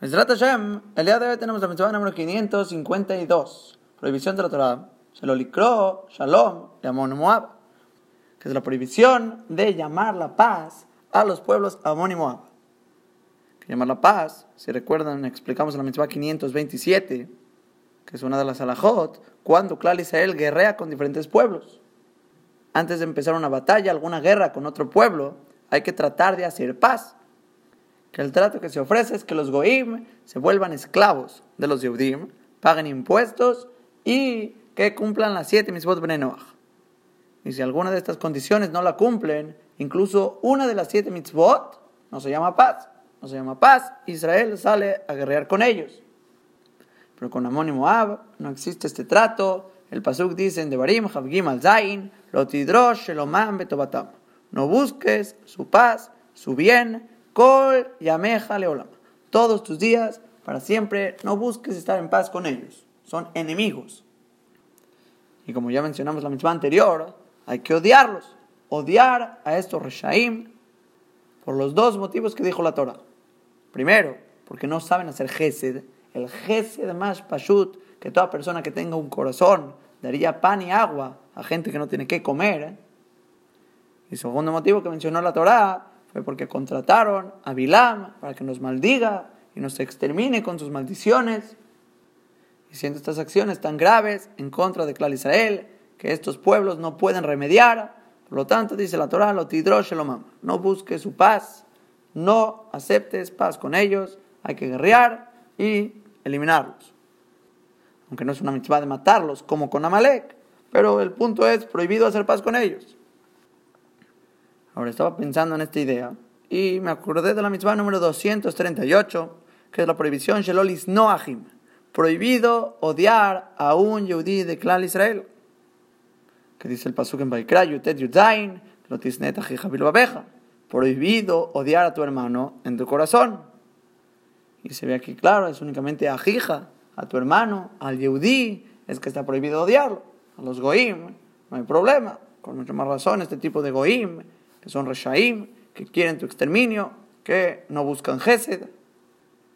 Mesrat Hashem, el día de hoy tenemos la mitzvah número 552, prohibición de la Torah. Se lo licró Shalom de Amon Moab, que es la prohibición de llamar la paz a los pueblos Amon y Moab. Llamar la paz, si recuerdan, explicamos en la mitzvah 527, que es una de las alajot, cuando Klal Israel guerrea con diferentes pueblos. Antes de empezar una batalla, alguna guerra con otro pueblo, hay que tratar de hacer paz el trato que se ofrece es que los goim se vuelvan esclavos de los Yehudim, paguen impuestos y que cumplan las siete mitzvot Noach. Y si alguna de estas condiciones no la cumplen, incluso una de las siete mitzvot, no se llama paz. No se llama paz, Israel sale a guerrear con ellos. Pero con Amón y Moab no existe este trato. El Pasuk dice en Devarim, Havgim al Zain, Lotidrosh, Shelomam, Betobatam. No busques su paz, su bien, Kol Yameja Leolam. Todos tus días, para siempre, no busques estar en paz con ellos. Son enemigos. Y como ya mencionamos la misma anterior, hay que odiarlos. Odiar a estos Reshaim por los dos motivos que dijo la Torah. Primero, porque no saben hacer Gesed. El Gesed más Pashut, que toda persona que tenga un corazón daría pan y agua a gente que no tiene que comer. Y segundo motivo que mencionó la Torah, fue porque contrataron a Bilam para que nos maldiga y nos extermine con sus maldiciones. Y siendo estas acciones tan graves en contra de Clar Israel, que estos pueblos no pueden remediar, por lo tanto, dice la Torah, lo no busques su paz, no aceptes paz con ellos, hay que guerrear y eliminarlos. Aunque no es una mitzvah de matarlos como con Amalek, pero el punto es prohibido hacer paz con ellos. Ahora estaba pensando en esta idea y me acordé de la mitzvah número 238, que es la prohibición Shelolis Noahim. Prohibido odiar a un yudí de clan Israel. Que dice el pasuk en Baikra, Yutet Yudzain, Lotisnet Babeja. Prohibido odiar a tu hermano en tu corazón. Y se ve aquí claro, es únicamente a Jija, a tu hermano, al yudí, es que está prohibido odiarlo. A los goim, no hay problema. Con mucha más razón, este tipo de goim que son Reshaim, que quieren tu exterminio, que no buscan Gesed.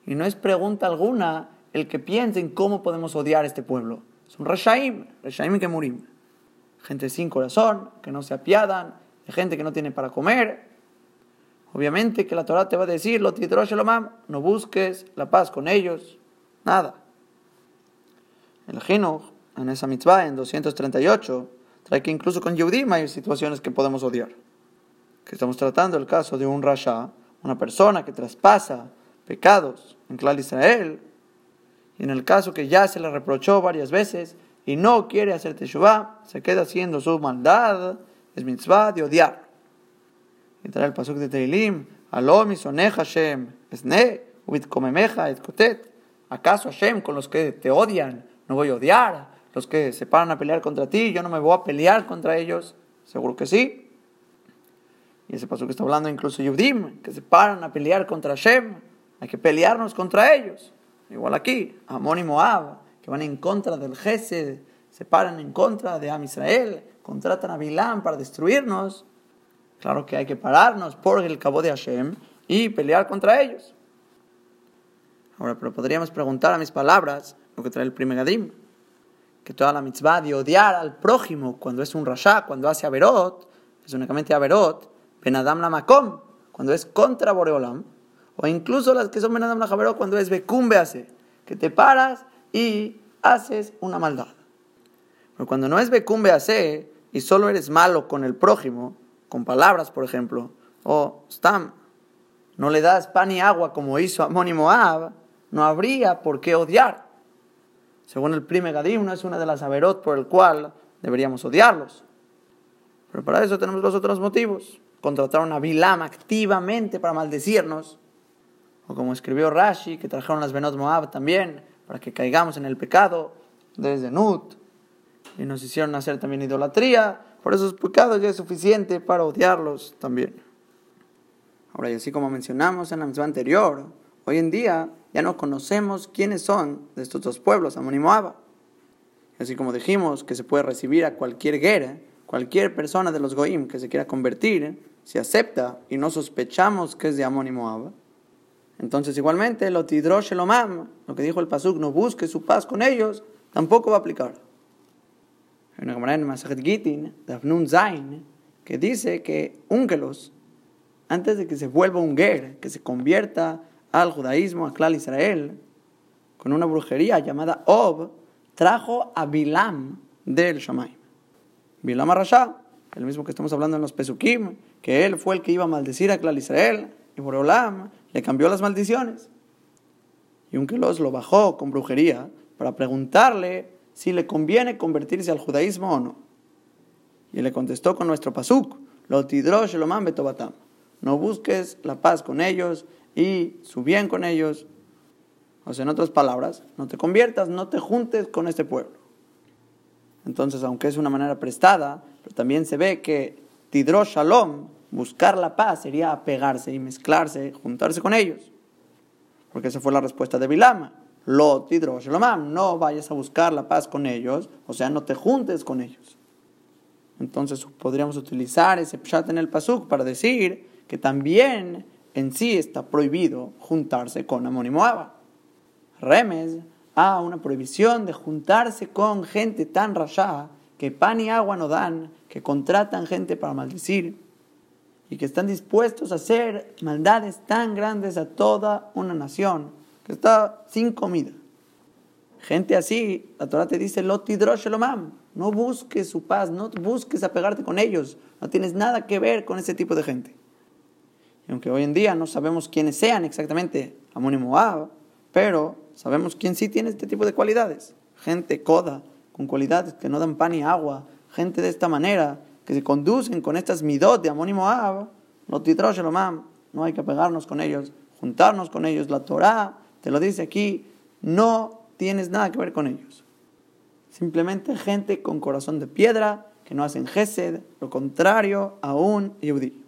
Y no es pregunta alguna el que piensen cómo podemos odiar a este pueblo. Son Reshaim, Reshaim que Murim. Gente sin corazón, que no se apiadan, de gente que no tiene para comer. Obviamente que la Torah te va a decir, lo no busques la paz con ellos, nada. El Jinuj, en esa mitzvah, en 238, trae que incluso con Yehudim hay situaciones que podemos odiar que estamos tratando el caso de un rasha, una persona que traspasa pecados en Clal Israel, y en el caso que ya se le reprochó varias veces y no quiere hacer teshuvah, se queda haciendo su maldad, es mitzvah de odiar. Y trae el pasuk de Teilim, soneja Hashem, esne, uit komemeja et kotet. ¿Acaso Hashem con los que te odian no voy a odiar? Los que se paran a pelear contra ti, yo no me voy a pelear contra ellos. Seguro que sí. Y ese paso que está hablando incluso Yudim, que se paran a pelear contra Hashem. Hay que pelearnos contra ellos. Igual aquí, Amón y Moab, que van en contra del Gesed, se paran en contra de Am Israel, contratan a Bilam para destruirnos. Claro que hay que pararnos por el cabo de Hashem y pelear contra ellos. Ahora, pero podríamos preguntar a mis palabras lo que trae el primer Gadim, que toda la mitzvah de odiar al prójimo cuando es un rasha, cuando hace averot, es únicamente averot, Benadam la Makom, cuando es contra Boreolam, o incluso las que son Benadam la Javerot cuando es Bekumbe hace, que te paras y haces una maldad. Pero cuando no es Bekumbe hace y solo eres malo con el prójimo, con palabras por ejemplo, o Stam, no le das pan y agua como hizo Amón y Moab, no habría por qué odiar. Según el Prime Gadim, no es una de las Averot por el cual deberíamos odiarlos. Pero para eso tenemos los otros motivos contrataron a Bilam activamente para maldecirnos. O como escribió Rashi, que trajeron las Benot Moab también, para que caigamos en el pecado desde Nut. Y nos hicieron hacer también idolatría. Por esos pecados ya es suficiente para odiarlos también. Ahora, y así como mencionamos en la misma anterior, hoy en día ya no conocemos quiénes son de estos dos pueblos, Amon y Moab. Así como dijimos que se puede recibir a cualquier guerra, cualquier persona de los Goim que se quiera convertir, si acepta y no sospechamos que es de Amón y Moab, Entonces, igualmente, lo tidrosh mam, lo que dijo el Pasuk, no busque su paz con ellos, tampoco va a aplicar. Hay una camarada en Masajet Gitin, de Zain, que dice que Ungelos, antes de que se vuelva un ger, que se convierta al judaísmo, a Klal Israel, con una brujería llamada Ob, trajo a Bilam del Shamaim. Bilam Arashá, el mismo que estamos hablando en los Pesukim, que él fue el que iba a maldecir a Klal Israel, y Boreolam le cambió las maldiciones. Y un los lo bajó con brujería para preguntarle si le conviene convertirse al judaísmo o no. Y le contestó con nuestro pasuk, lo tidrosh betobatam. No busques la paz con ellos y su bien con ellos. O sea, en otras palabras, no te conviertas, no te juntes con este pueblo. Entonces, aunque es una manera prestada, también se ve que tidrosh shalom buscar la paz sería apegarse y mezclarse, juntarse con ellos. Porque esa fue la respuesta de Bilama. Lo no vayas a buscar la paz con ellos, o sea, no te juntes con ellos. Entonces podríamos utilizar ese pshat en el pasuk para decir que también en sí está prohibido juntarse con Amon y. Remes a una prohibición de juntarse con gente tan rasha que pan y agua no dan, que contratan gente para maldecir y que están dispuestos a hacer maldades tan grandes a toda una nación que está sin comida. Gente así, la Torah te dice, no busques su paz, no busques apegarte con ellos, no tienes nada que ver con ese tipo de gente. Y aunque hoy en día no sabemos quiénes sean exactamente Amón y Moab, pero sabemos quién sí tiene este tipo de cualidades. Gente coda, con cualidades que no dan pan ni agua, gente de esta manera, que se conducen con estas midot de Amón y Moab, no hay que pegarnos con ellos, juntarnos con ellos. La Torah te lo dice aquí, no tienes nada que ver con ellos. Simplemente gente con corazón de piedra que no hacen gesed, lo contrario a un yudí.